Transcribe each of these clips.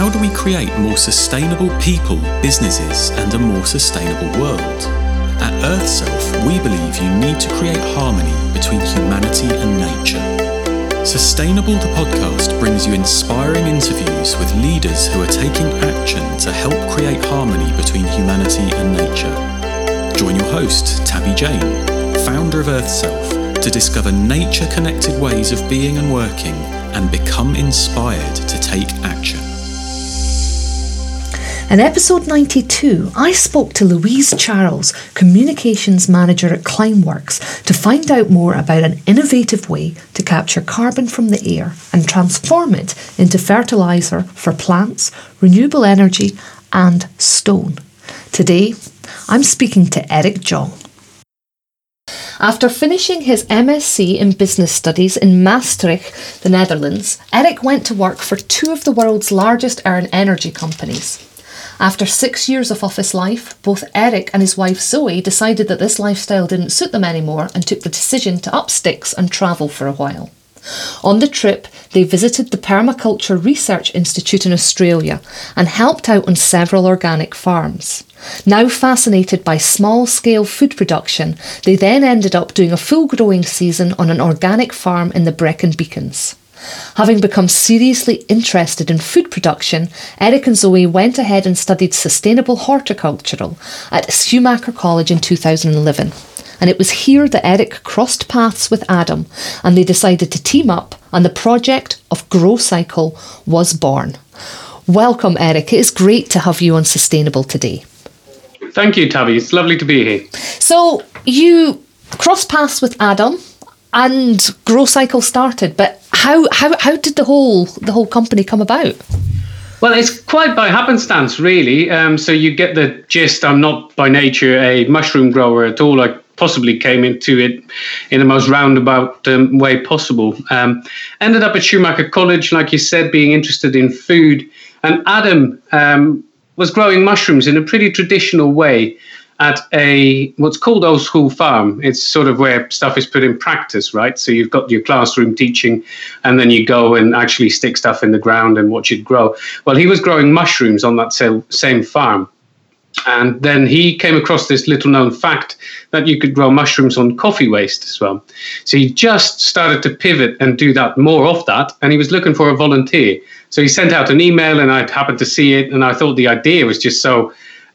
How do we create more sustainable people, businesses, and a more sustainable world? At EarthSelf, we believe you need to create harmony between humanity and nature. Sustainable the podcast brings you inspiring interviews with leaders who are taking action to help create harmony between humanity and nature. Join your host, Tabby Jane, founder of EarthSelf, to discover nature connected ways of being and working and become inspired to take action. In episode 92, I spoke to Louise Charles, Communications Manager at Climeworks, to find out more about an innovative way to capture carbon from the air and transform it into fertiliser for plants, renewable energy, and stone. Today, I'm speaking to Eric Jong. After finishing his MSc in Business Studies in Maastricht, the Netherlands, Eric went to work for two of the world's largest energy companies. After six years of office life, both Eric and his wife Zoe decided that this lifestyle didn't suit them anymore and took the decision to up sticks and travel for a while. On the trip, they visited the Permaculture Research Institute in Australia and helped out on several organic farms. Now fascinated by small scale food production, they then ended up doing a full growing season on an organic farm in the Brecon Beacons. Having become seriously interested in food production, Eric and Zoe went ahead and studied sustainable horticultural at Schumacher College in 2011. And it was here that Eric crossed paths with Adam and they decided to team up, and the project of Grocycle was born. Welcome, Eric. It is great to have you on Sustainable today. Thank you, Tabby. It's lovely to be here. So, you crossed paths with Adam and Grocycle started, but how, how, how did the whole the whole company come about? Well, it's quite by happenstance, really. Um, so you get the gist. I'm not by nature a mushroom grower at all. I possibly came into it in the most roundabout um, way possible. Um, ended up at Schumacher College, like you said, being interested in food. And Adam um, was growing mushrooms in a pretty traditional way at a what's called old school farm. It's sort of where stuff is put in practice, right? So you've got your classroom teaching, and then you go and actually stick stuff in the ground and watch it grow. Well, he was growing mushrooms on that same farm. And then he came across this little known fact that you could grow mushrooms on coffee waste as well. So he just started to pivot and do that more of that. And he was looking for a volunteer. So he sent out an email and I happened to see it. And I thought the idea was just so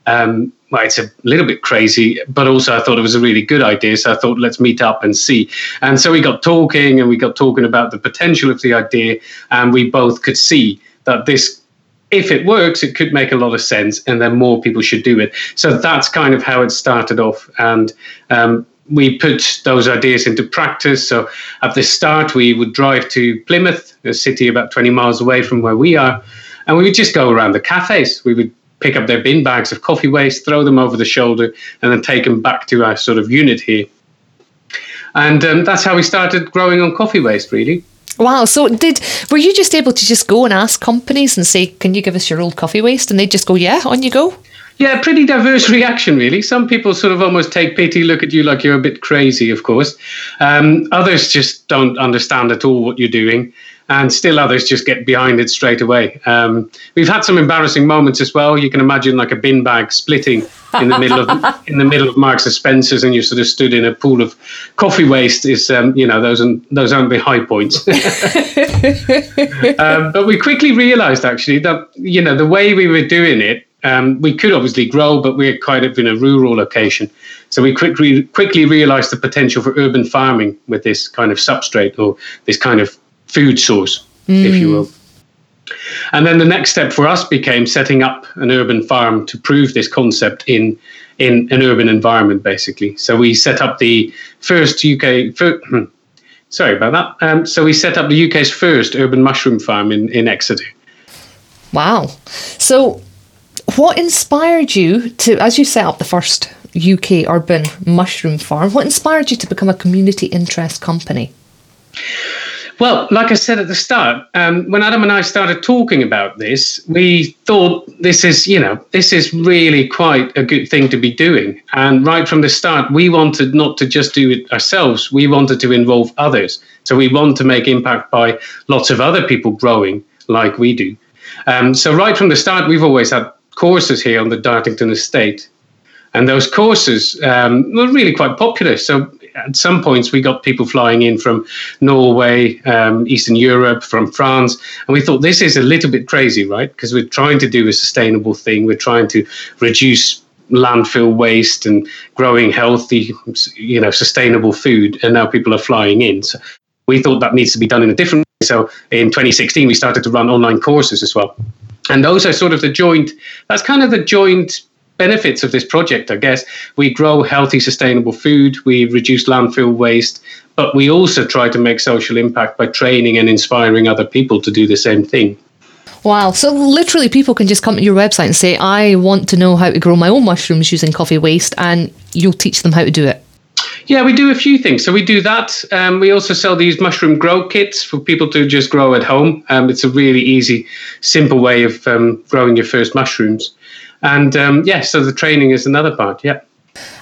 um, well, it's a little bit crazy, but also I thought it was a really good idea. So I thought, let's meet up and see. And so we got talking and we got talking about the potential of the idea. And we both could see that this, if it works, it could make a lot of sense and then more people should do it. So that's kind of how it started off. And um, we put those ideas into practice. So at the start, we would drive to Plymouth, a city about 20 miles away from where we are. And we would just go around the cafes. We would pick up their bin bags of coffee waste, throw them over the shoulder, and then take them back to our sort of unit here. And um, that's how we started growing on coffee waste, really. Wow. So did were you just able to just go and ask companies and say, "Can you give us your old coffee waste?" And they'd just go, "Yeah, on you go." Yeah, pretty diverse reaction, really. Some people sort of almost take pity, look at you like you're a bit crazy, of course. Um, others just don't understand at all what you're doing and still others just get behind it straight away. Um, we've had some embarrassing moments as well. You can imagine like a bin bag splitting in the middle of in the middle of Marks and Spencers, and you sort of stood in a pool of coffee waste. Is um, you know those are, those aren't the high points. um, but we quickly realised actually that you know the way we were doing it. Um, we could obviously grow, but we're kind of in a rural location. So we quickly quickly realised the potential for urban farming with this kind of substrate or this kind of food source, mm. if you will. And then the next step for us became setting up an urban farm to prove this concept in in an urban environment, basically. So we set up the first UK. Hmm, sorry about that. Um, so we set up the UK's first urban mushroom farm in in Exeter. Wow. So, what inspired you to, as you set up the first UK urban mushroom farm? What inspired you to become a community interest company? Well, like I said at the start, um, when Adam and I started talking about this, we thought this is, you know, this is really quite a good thing to be doing. And right from the start, we wanted not to just do it ourselves, we wanted to involve others. So we want to make impact by lots of other people growing like we do. Um, so right from the start, we've always had courses here on the Dartington estate, and those courses um, were really quite popular. So at some points, we got people flying in from Norway, um, Eastern Europe, from France, and we thought this is a little bit crazy, right? Because we're trying to do a sustainable thing. We're trying to reduce landfill waste and growing healthy, you know, sustainable food, and now people are flying in. So we thought that needs to be done in a different way. So in 2016, we started to run online courses as well. And those are sort of the joint, that's kind of the joint benefits of this project, I guess. We grow healthy, sustainable food, we reduce landfill waste, but we also try to make social impact by training and inspiring other people to do the same thing. Wow. So literally people can just come to your website and say, I want to know how to grow my own mushrooms using coffee waste, and you'll teach them how to do it. Yeah, we do a few things. So we do that. Um, we also sell these mushroom grow kits for people to just grow at home. Um, it's a really easy, simple way of um, growing your first mushrooms. And um, yeah, so the training is another part. Yeah.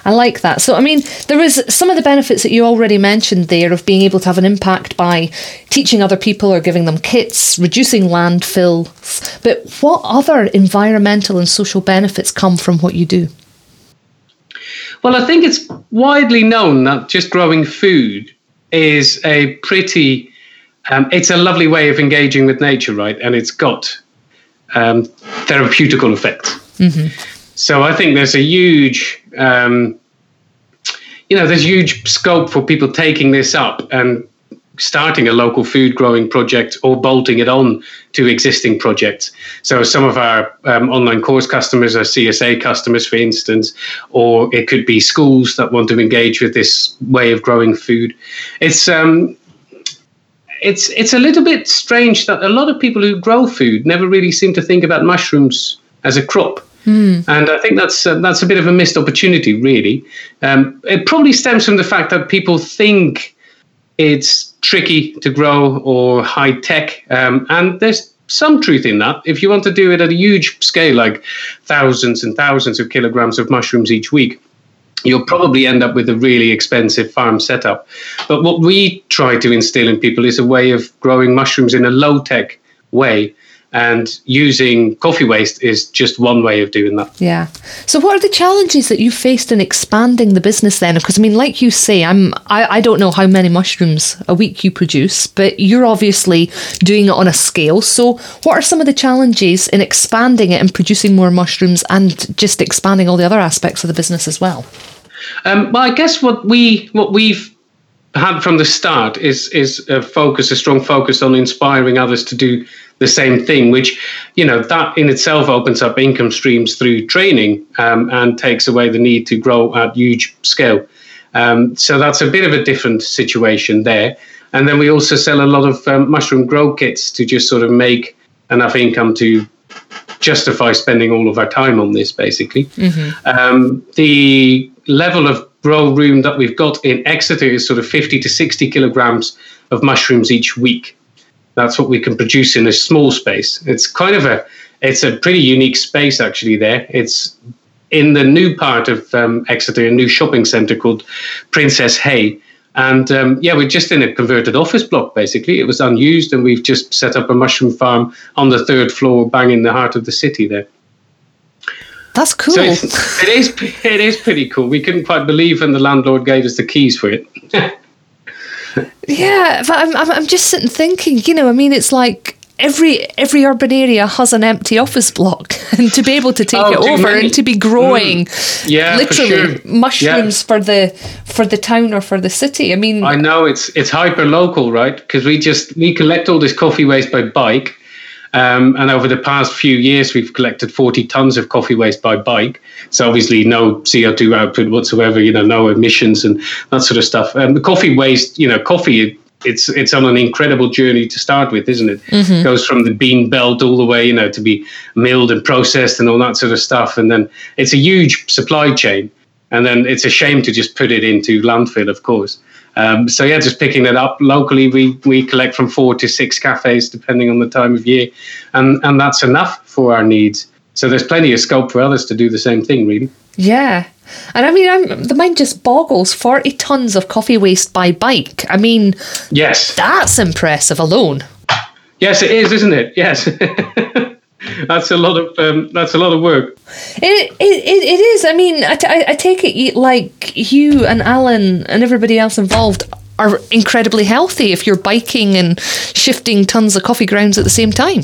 I like that. So, I mean, there is some of the benefits that you already mentioned there of being able to have an impact by teaching other people or giving them kits, reducing landfills. But what other environmental and social benefits come from what you do? Well, I think it's widely known that just growing food is a pretty, um, it's a lovely way of engaging with nature, right? And it's got um, therapeutical effects. Mm-hmm. So I think there's a huge, um, you know, there's huge scope for people taking this up and starting a local food growing project or bolting it on to existing projects. So some of our um, online course customers are CSA customers, for instance, or it could be schools that want to engage with this way of growing food. It's um, it's it's a little bit strange that a lot of people who grow food never really seem to think about mushrooms as a crop. Mm. And I think that's uh, that's a bit of a missed opportunity, really. Um, it probably stems from the fact that people think it's tricky to grow or high tech, um, and there's some truth in that. If you want to do it at a huge scale, like thousands and thousands of kilograms of mushrooms each week, you'll probably end up with a really expensive farm setup. But what we try to instill in people is a way of growing mushrooms in a low tech way and using coffee waste is just one way of doing that. Yeah. So, what are the challenges that you faced in expanding the business then? Because I mean, like you say, I'm I, I don't know how many mushrooms a week you produce, but you're obviously doing it on a scale. So, what are some of the challenges in expanding it and producing more mushrooms and just expanding all the other aspects of the business as well? Um, well, I guess what we what we've had from the start is is a focus, a strong focus on inspiring others to do the same thing, which, you know, that in itself opens up income streams through training um, and takes away the need to grow at huge scale. Um, so that's a bit of a different situation there. And then we also sell a lot of um, mushroom grow kits to just sort of make enough income to justify spending all of our time on this, basically. Mm-hmm. Um, the level of grow room that we've got in Exeter is sort of 50 to 60 kilograms of mushrooms each week. That's what we can produce in a small space. It's kind of a it's a pretty unique space actually. There, it's in the new part of um, Exeter, a new shopping centre called Princesshay. And um, yeah, we're just in a converted office block, basically. It was unused, and we've just set up a mushroom farm on the third floor, bang in the heart of the city there. That's cool. So it is. It is pretty cool. We couldn't quite believe when the landlord gave us the keys for it. yeah, but I'm, I'm, I'm just sitting thinking, you know, I mean, it's like every every urban area has an empty office block and to be able to take oh, it over many. and to be growing mm. yeah, literally for sure. mushrooms yeah. for the for the town or for the city i mean i know it's it's hyper local right because we just we collect all this coffee waste by bike um, and over the past few years, we've collected 40 tons of coffee waste by bike. So obviously, no CO2 output whatsoever. You know, no emissions and that sort of stuff. Um, the coffee waste, you know, coffee. It's it's on an incredible journey to start with, isn't it? Mm-hmm. it? Goes from the bean belt all the way, you know, to be milled and processed and all that sort of stuff, and then it's a huge supply chain. And then it's a shame to just put it into landfill, of course. Um, so yeah, just picking it up locally, we we collect from four to six cafes depending on the time of year, and and that's enough for our needs. So there's plenty of scope for others to do the same thing, really. Yeah. And I mean, I'm, the mind just boggles 40 tons of coffee waste by bike. I mean, yes, that's impressive alone. Yes, it is, isn't it? Yes. that's a lot of um, that's a lot of work. It it, it is. I mean, I, t- I take it you, like you and Alan and everybody else involved are incredibly healthy if you're biking and shifting tons of coffee grounds at the same time.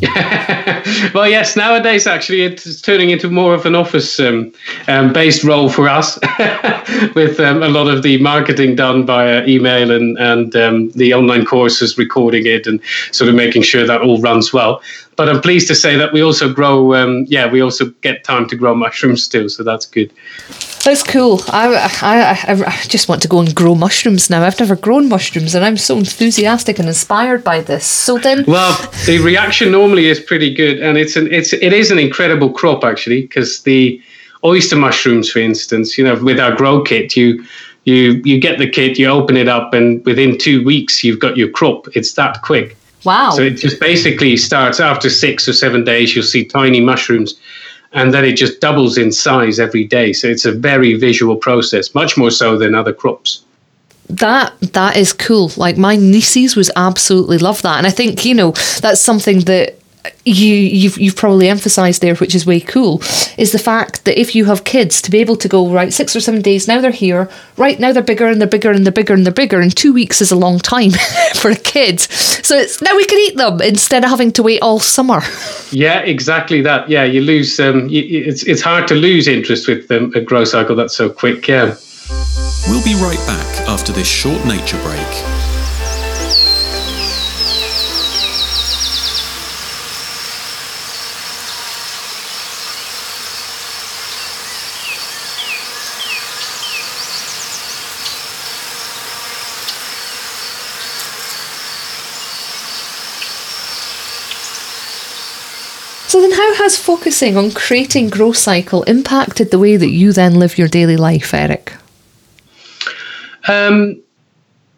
well, yes. Nowadays, actually, it's turning into more of an office-based um, um, role for us, with um, a lot of the marketing done via email and and um, the online courses, recording it, and sort of making sure that all runs well. But I'm pleased to say that we also grow. Um, yeah, we also get time to grow mushrooms too, so that's good. That's cool. I, I, I, just want to go and grow mushrooms now. I've never grown mushrooms, and I'm so enthusiastic and inspired by this. So then, well, the reaction normally is pretty good, and it's an it's it is an incredible crop actually, because the oyster mushrooms, for instance, you know, with our grow kit, you you you get the kit, you open it up, and within two weeks you've got your crop. It's that quick. Wow! So it just basically starts after six or seven days. You'll see tiny mushrooms and then it just doubles in size every day. So it's a very visual process, much more so than other crops. That that is cool. Like my nieces was absolutely love that, and I think you know that's something that you you've you've probably emphasized there which is way cool is the fact that if you have kids to be able to go right 6 or 7 days now they're here right now they're bigger and they're bigger and they're bigger and they're bigger and 2 weeks is a long time for a kid. So it's now we can eat them instead of having to wait all summer. Yeah exactly that. Yeah you lose um you, it's it's hard to lose interest with um, a grow cycle that's so quick yeah. We'll be right back after this short nature break has focusing on creating Grocycle impacted the way that you then live your daily life, Eric? Um,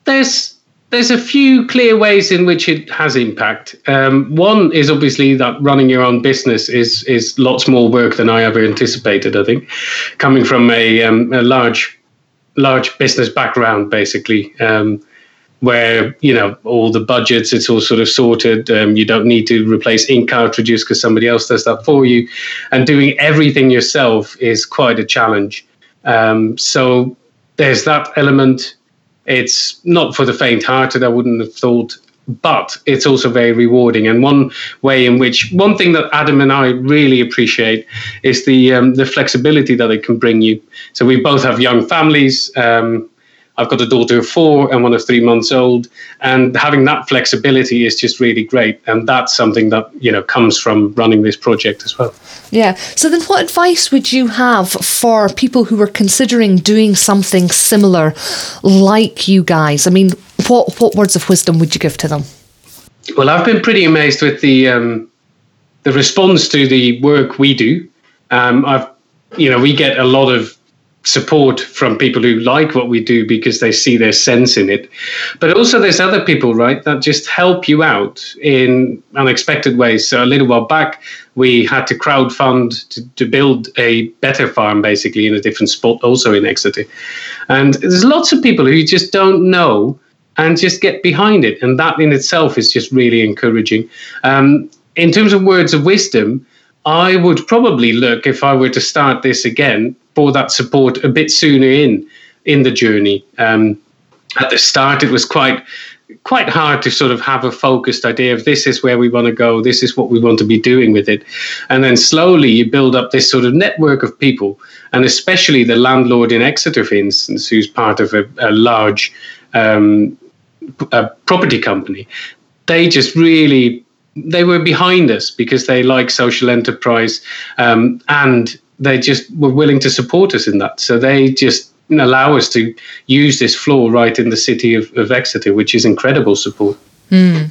there's there's a few clear ways in which it has impact. Um, one is obviously that running your own business is is lots more work than I ever anticipated. I think, coming from a, um, a large large business background, basically. Um, where you know all the budgets it's all sort of sorted. Um, you don't need to replace ink cartridges because somebody else does that for you. And doing everything yourself is quite a challenge. Um, so there's that element. It's not for the faint-hearted i wouldn't have thought but it's also very rewarding. And one way in which one thing that adam and i really appreciate is the um, the flexibility that it can bring you. So we both have young families um, I've got a daughter of four and one of three months old, and having that flexibility is just really great. And that's something that you know comes from running this project as well. Yeah. So then, what advice would you have for people who are considering doing something similar, like you guys? I mean, what what words of wisdom would you give to them? Well, I've been pretty amazed with the um, the response to the work we do. Um, I've you know we get a lot of support from people who like what we do because they see their sense in it. But also, there's other people, right, that just help you out in unexpected ways. So, a little while back, we had to crowdfund to, to build a better farm, basically, in a different spot, also in Exeter. And there's lots of people who just don't know and just get behind it. And that in itself is just really encouraging. Um, in terms of words of wisdom, I would probably look if I were to start this again for that support a bit sooner in in the journey. Um, at the start, it was quite quite hard to sort of have a focused idea of this is where we want to go, this is what we want to be doing with it, and then slowly you build up this sort of network of people, and especially the landlord in Exeter, for instance, who's part of a, a large um, a property company. They just really they were behind us because they like social enterprise um, and they just were willing to support us in that. So they just allow us to use this floor right in the city of, of Exeter, which is incredible support. Mm.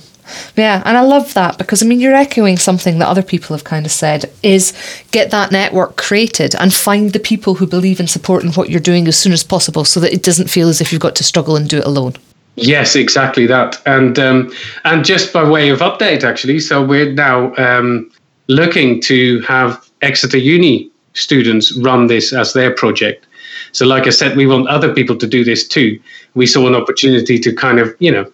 Yeah, and I love that because I mean you're echoing something that other people have kind of said is get that network created and find the people who believe in supporting what you're doing as soon as possible so that it doesn't feel as if you've got to struggle and do it alone. Yes, exactly that. And um, and just by way of update, actually, so we're now um, looking to have Exeter Uni students run this as their project. So, like I said, we want other people to do this too. We saw an opportunity to kind of, you know,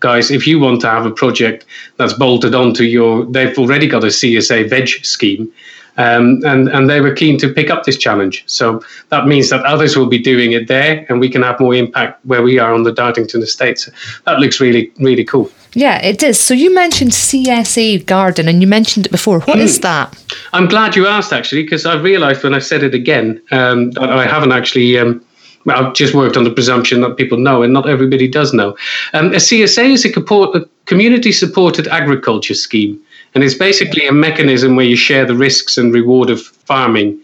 guys, if you want to have a project that's bolted onto your, they've already got a CSA veg scheme. Um, and and they were keen to pick up this challenge. So that means that others will be doing it there, and we can have more impact where we are on the Dartington Estates. That looks really really cool. Yeah, it is. So you mentioned CSA Garden, and you mentioned it before. What mm. is that? I'm glad you asked actually, because I realised when I said it again um, that I haven't actually. Um, I've just worked on the presumption that people know, and not everybody does know. Um, a CSA is a, a community supported agriculture scheme. And it's basically a mechanism where you share the risks and reward of farming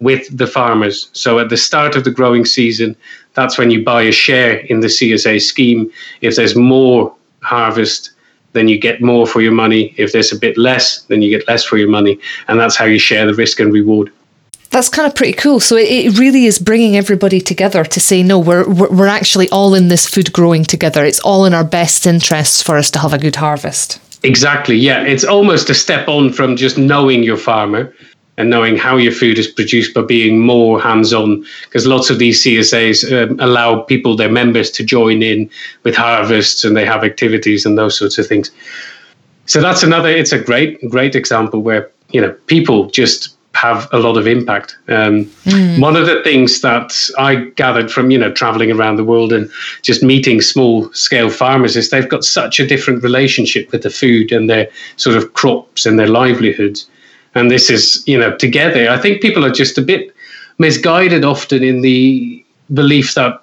with the farmers. So at the start of the growing season, that's when you buy a share in the CSA scheme. If there's more harvest, then you get more for your money. If there's a bit less, then you get less for your money. And that's how you share the risk and reward. That's kind of pretty cool. So it, really is bringing everybody together to say, no, we're, we're actually all in this food growing together. It's all in our best interests for us to have a good harvest. Exactly. Yeah. It's almost a step on from just knowing your farmer and knowing how your food is produced by being more hands on. Because lots of these CSAs um, allow people, their members, to join in with harvests and they have activities and those sorts of things. So that's another, it's a great, great example where, you know, people just have a lot of impact. Um, mm. One of the things that I gathered from you know traveling around the world and just meeting small scale farmers is they've got such a different relationship with the food and their sort of crops and their livelihoods. And this is you know together. I think people are just a bit misguided often in the belief that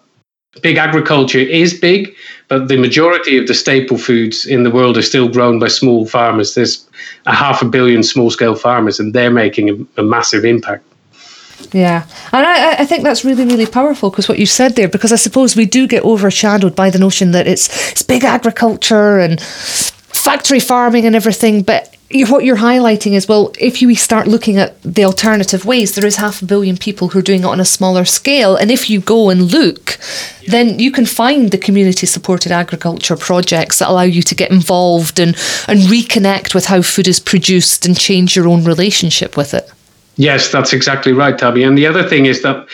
big agriculture is big, but the majority of the staple foods in the world are still grown by small farmers. There's a half a billion small scale farmers, and they're making a, a massive impact. Yeah, and I, I think that's really, really powerful because what you said there, because I suppose we do get overshadowed by the notion that it's it's big agriculture and factory farming and everything, but what you're highlighting is well, if you start looking at the alternative ways, there is half a billion people who are doing it on a smaller scale. And if you go and look, yeah. then you can find the community supported agriculture projects that allow you to get involved and, and reconnect with how food is produced and change your own relationship with it. Yes, that's exactly right, Tabby. And the other thing is that,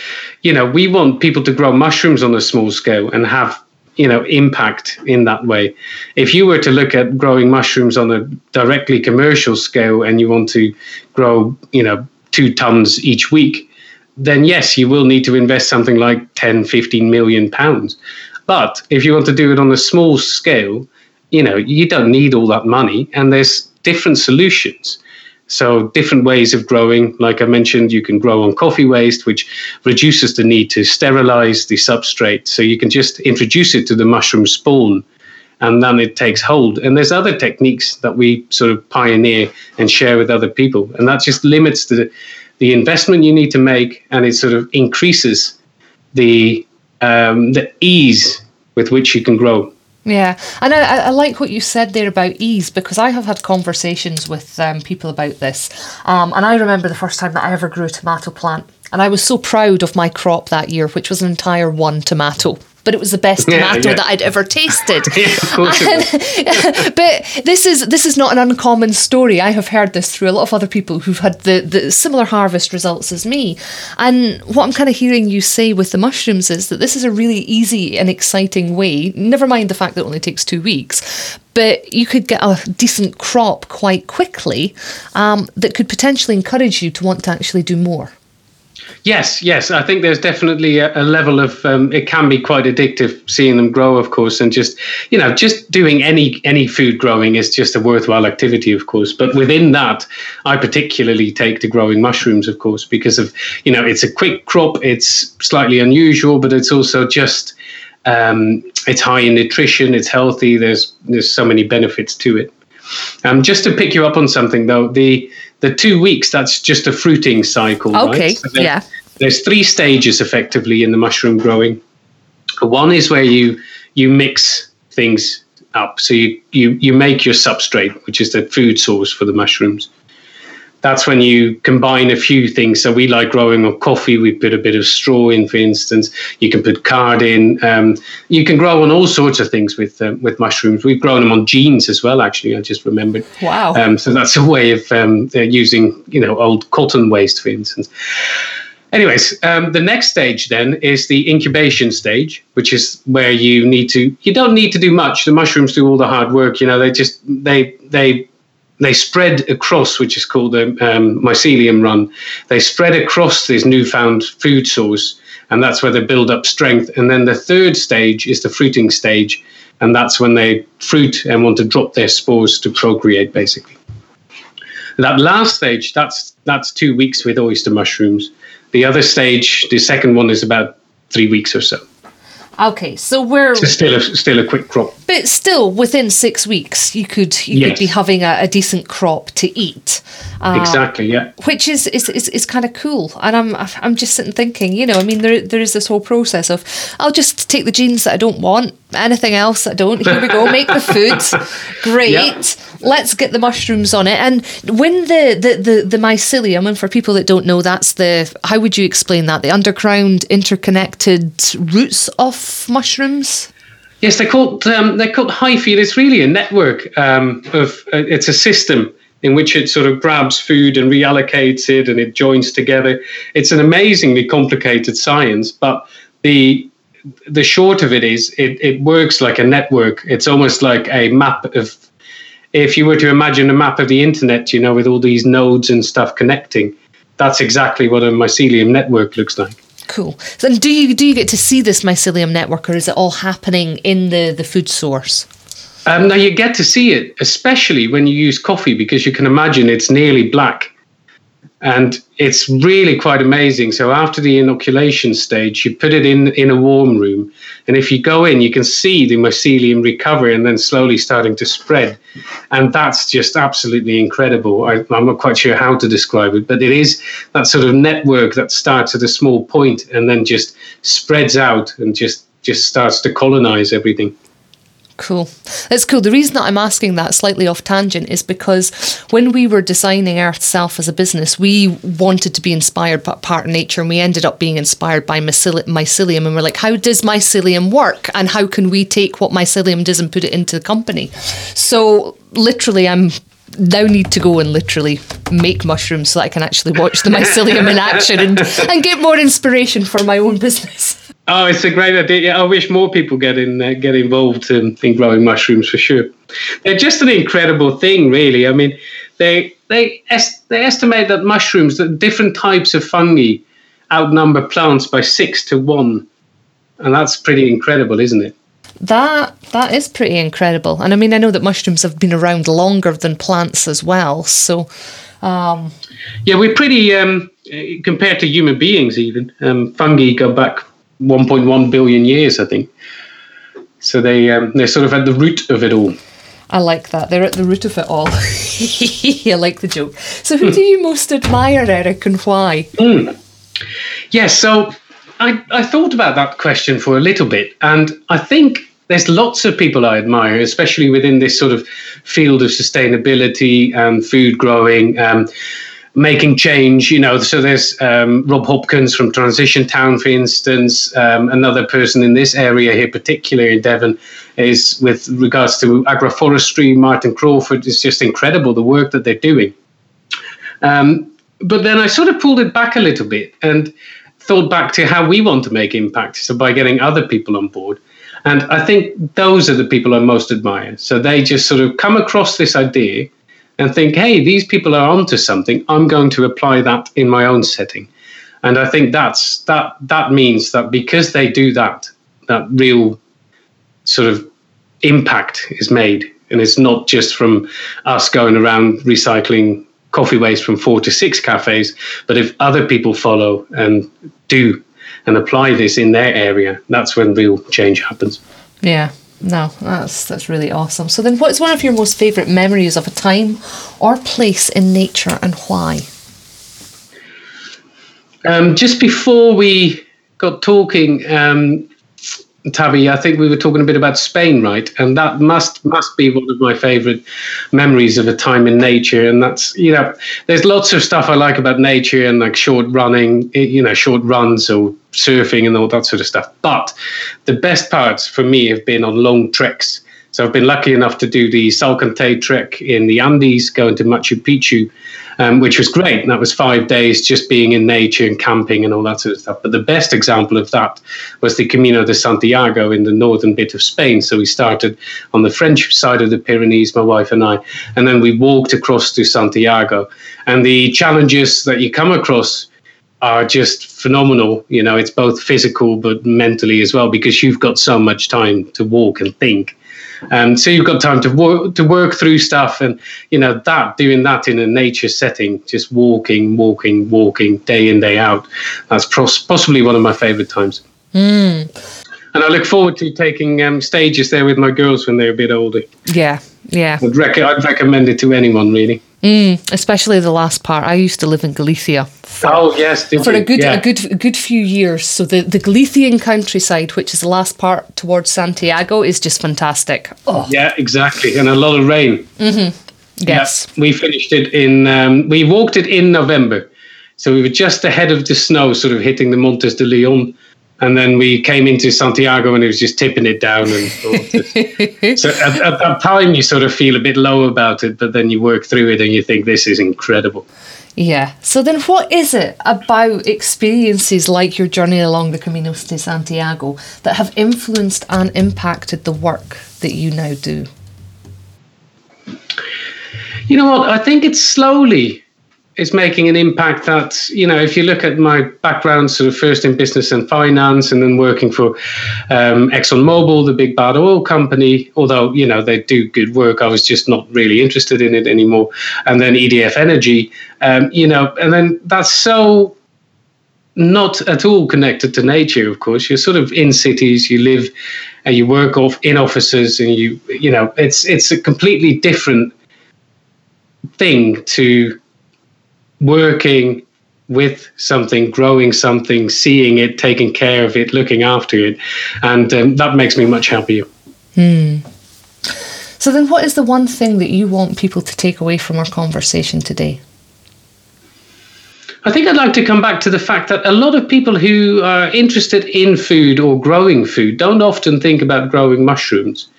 you know, we want people to grow mushrooms on a small scale and have you know impact in that way. If you were to look at growing mushrooms on a directly commercial scale and you want to grow you know 2 tons each week then yes you will need to invest something like 10 15 million pounds. But if you want to do it on a small scale you know you don't need all that money and there's different solutions so, different ways of growing. Like I mentioned, you can grow on coffee waste, which reduces the need to sterilize the substrate. So, you can just introduce it to the mushroom spawn and then it takes hold. And there's other techniques that we sort of pioneer and share with other people. And that just limits the, the investment you need to make and it sort of increases the, um, the ease with which you can grow. Yeah, and I, I, like what you said there about ease because I have had conversations with um, people about this. Um, and I remember the first time that I ever grew a tomato plant. And I was so proud of my crop that year, which was an entire one tomato but it was the best tomato yeah. that I'd ever tasted. yeah, but this is this is not an uncommon story. I have heard this through a lot of other people who've had the, the similar harvest results as me. And what I'm kind of hearing you say with the mushrooms is that this is a really easy and exciting way. Never mind the fact that it only takes two weeks, but you could get a decent crop quite quickly um, that could potentially encourage you to want to actually do more. Yes, yes. I think there's definitely a, a level of um, it can be quite addictive seeing them grow, of course, and just you know just doing any any food growing is just a worthwhile activity, of course. But within that, I particularly take to growing mushrooms, of course, because of you know it's a quick crop, it's slightly unusual, but it's also just um, it's high in nutrition, it's healthy. There's there's so many benefits to it. Um, just to pick you up on something though, the the two weeks that's just a fruiting cycle. Okay. Right? So there, yeah. There's three stages effectively in the mushroom growing. One is where you you mix things up. So you you you make your substrate, which is the food source for the mushrooms that's when you combine a few things. So we like growing on coffee. We put a bit of straw in, for instance. You can put card in. Um, you can grow on all sorts of things with um, with mushrooms. We've grown them on jeans as well. Actually, I just remembered. Wow. Um, so that's a way of um, using you know old cotton waste, for instance. anyways, um, the next stage then is the incubation stage, which is where you need to. You don't need to do much. The mushrooms do all the hard work. You know, they just they they they spread across, which is called the um, mycelium run. They spread across this newfound food source, and that's where they build up strength. And then the third stage is the fruiting stage, and that's when they fruit and want to drop their spores to procreate, basically. That last stage, that's that's two weeks with oyster mushrooms. The other stage, the second one, is about three weeks or so. Okay, so we're so still a, still a quick crop, but still within six weeks you could you yes. could be having a, a, decent crop to eat. Uh, exactly, yeah. Which is is, is, is kind of cool, and I'm I'm just sitting thinking, you know, I mean, there there is this whole process of I'll just take the jeans that I don't want, anything else I don't. Here we go, make the food, great. Yep let's get the mushrooms on it. And when the, the, the, the mycelium, and for people that don't know, that's the, how would you explain that? The underground interconnected roots of mushrooms? Yes, they're called um, they're called hyphae. It's really a network um, of uh, it's a system in which it sort of grabs food and reallocates it and it joins together. It's an amazingly complicated science, but the the short of it is it, it works like a network. It's almost like a map of if you were to imagine a map of the internet, you know, with all these nodes and stuff connecting, that's exactly what a mycelium network looks like. Cool. And do you do you get to see this mycelium network, or is it all happening in the the food source? Um, now you get to see it, especially when you use coffee, because you can imagine it's nearly black. And it's really quite amazing. So after the inoculation stage, you put it in in a warm room, and if you go in, you can see the mycelium recovery and then slowly starting to spread, and that's just absolutely incredible. I, I'm not quite sure how to describe it, but it is that sort of network that starts at a small point and then just spreads out and just just starts to colonize everything. Cool. That's cool. The reason that I'm asking that slightly off tangent is because when we were designing Earth Self as a business, we wanted to be inspired by part of nature and we ended up being inspired by mycelium. And we're like, how does mycelium work? And how can we take what mycelium does and put it into the company? So, literally, I'm now need to go and literally make mushrooms so that I can actually watch the mycelium in action and, and get more inspiration for my own business. Oh, it's a great idea. I wish more people get in uh, get involved in, in growing mushrooms for sure. They're just an incredible thing, really. I mean, they they est- they estimate that mushrooms, that different types of fungi, outnumber plants by six to one, and that's pretty incredible, isn't it? That that is pretty incredible. And I mean, I know that mushrooms have been around longer than plants as well. So, um, yeah, we're pretty um, compared to human beings. Even um, fungi go back 1.1 billion years, I think. So they um, they're sort of at the root of it all. I like that. They're at the root of it all. I like the joke. So, who mm. do you most admire, Eric, and why? Mm. Yes, yeah, so I, I thought about that question for a little bit, and I think there's lots of people I admire, especially within this sort of field of sustainability and food growing. Um, making change. You know, so there's um, Rob Hopkins from Transition Town, for instance. Um, another person in this area here, particularly in Devon, is with regards to agroforestry. Martin Crawford is just incredible the work that they're doing. Um, but then I sort of pulled it back a little bit and thought back to how we want to make impact. So by getting other people on board. And I think those are the people I most admire. So they just sort of come across this idea and think, hey, these people are onto something. I'm going to apply that in my own setting. And I think that's that that means that because they do that, that real sort of impact is made. And it's not just from us going around recycling coffee waste from four to six cafes, but if other people follow and do and apply this in their area, that's when real change happens. Yeah, no, that's that's really awesome. So then, what's one of your most favourite memories of a time or place in nature, and why? Um, just before we got talking, um, Tabby, I think we were talking a bit about Spain, right? And that must must be one of my favourite memories of a time in nature. And that's you know, there's lots of stuff I like about nature and like short running, eh, you know, short runs or surfing and all that sort of stuff. But the best parts for me have been on long treks So I've been lucky enough to do the Salcantay trek in the Andes, going to Machu Picchu, um, which was great. That was five days just being in nature and camping and all that sort of stuff. But the best example of that was the Camino de Santiago in the northern bit of Spain. So we started on the French side of the Pyrenees, my wife and I, and then we walked across to Santiago. And the challenges that you come across are just phenomenal. You know, it's both physical but mentally as well because you've got so much time to walk and think. Um, so you've got time to work to work through stuff, and you know that doing that in a nature setting, just walking, walking, walking, day in day out. That's pros- possibly one of my favourite times. Mm. And I look forward to taking um, stages there with my girls when they're a bit older. Yeah, yeah. I'd, rec- I'd recommend it to anyone really. Mm, especially the last part. I used to live in Galicia. For, oh yes, for a good yeah. a good a good few years. So the the Galician countryside, which is the last part towards Santiago, is just fantastic. Oh. Yeah, exactly, and a lot of rain. Mm-hmm. Yes, yeah, we finished it in. Um, we walked it in November, so we were just ahead of the snow, sort of hitting the Montes de Leon and then we came into Santiago and it was just tipping it down. And so at, at, that time, you sort of feel a bit low about it, but then you work through it and you think this is incredible. Yeah. So then, what is it about experiences like your journey along the Caminos de Santiago that have influenced and impacted the work that you now do? You know what? I think it's slowly is making an impact that you know if you look at my background sort of first in business and finance and then working for um, exxonmobil the big bad oil company although you know they do good work i was just not really interested in it anymore. And then edf energy um, you know and then that's so not at all connected to nature of course. You're sort of in cities you live and you work off in offices and you you know it's it's a completely different thing to working with something, growing something, seeing it, taking care of it, looking after it. And um, that makes me much happier. Hmm. So, then what is the one thing that you want people to take away from our conversation today? I think I'd like to come back to the fact that a lot of people who are interested in food or growing food don't often think about growing mushrooms.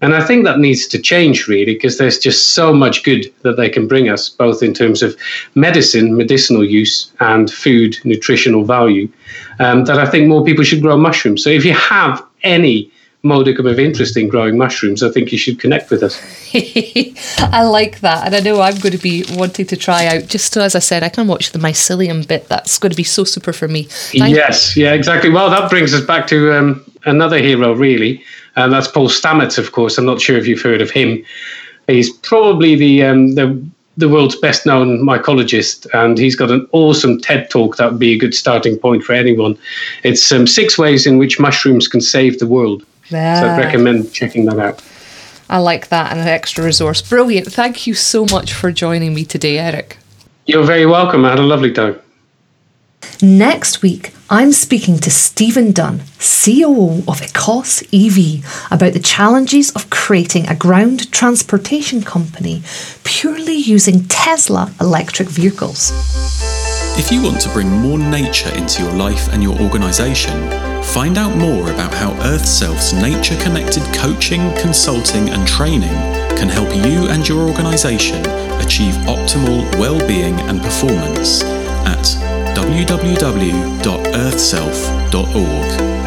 And I think that needs to change really because there's just so much good that they can bring us, both in terms of medicine, medicinal use, and food, nutritional value, um, that I think more people should grow mushrooms. So if you have any modicum of interest in growing mushrooms, I think you should connect with us. I like that. And I know I'm going to be wanting to try out, just so, as I said, I can watch the mycelium bit. That's going to be so super for me. Thank yes, yeah, exactly. Well, that brings us back to um, another hero, really and that's Paul Stamets, of course. I'm not sure if you've heard of him. He's probably the um, the the world's best known mycologist, and he's got an awesome TED talk that would be a good starting point for anyone. It's um, six ways in which mushrooms can save the world. Yeah. So I'd recommend checking that out. I like that and an extra resource. Brilliant. Thank you so much for joining me today, Eric. You're very welcome. I had a lovely time. Next week, I'm speaking to Stephen Dunn, COO of Ecos EV, about the challenges of creating a ground transportation company purely using Tesla electric vehicles. If you want to bring more nature into your life and your organisation, find out more about how EarthSelf's nature connected coaching, consulting, and training can help you and your organisation achieve optimal well being and performance at www.earthself.org.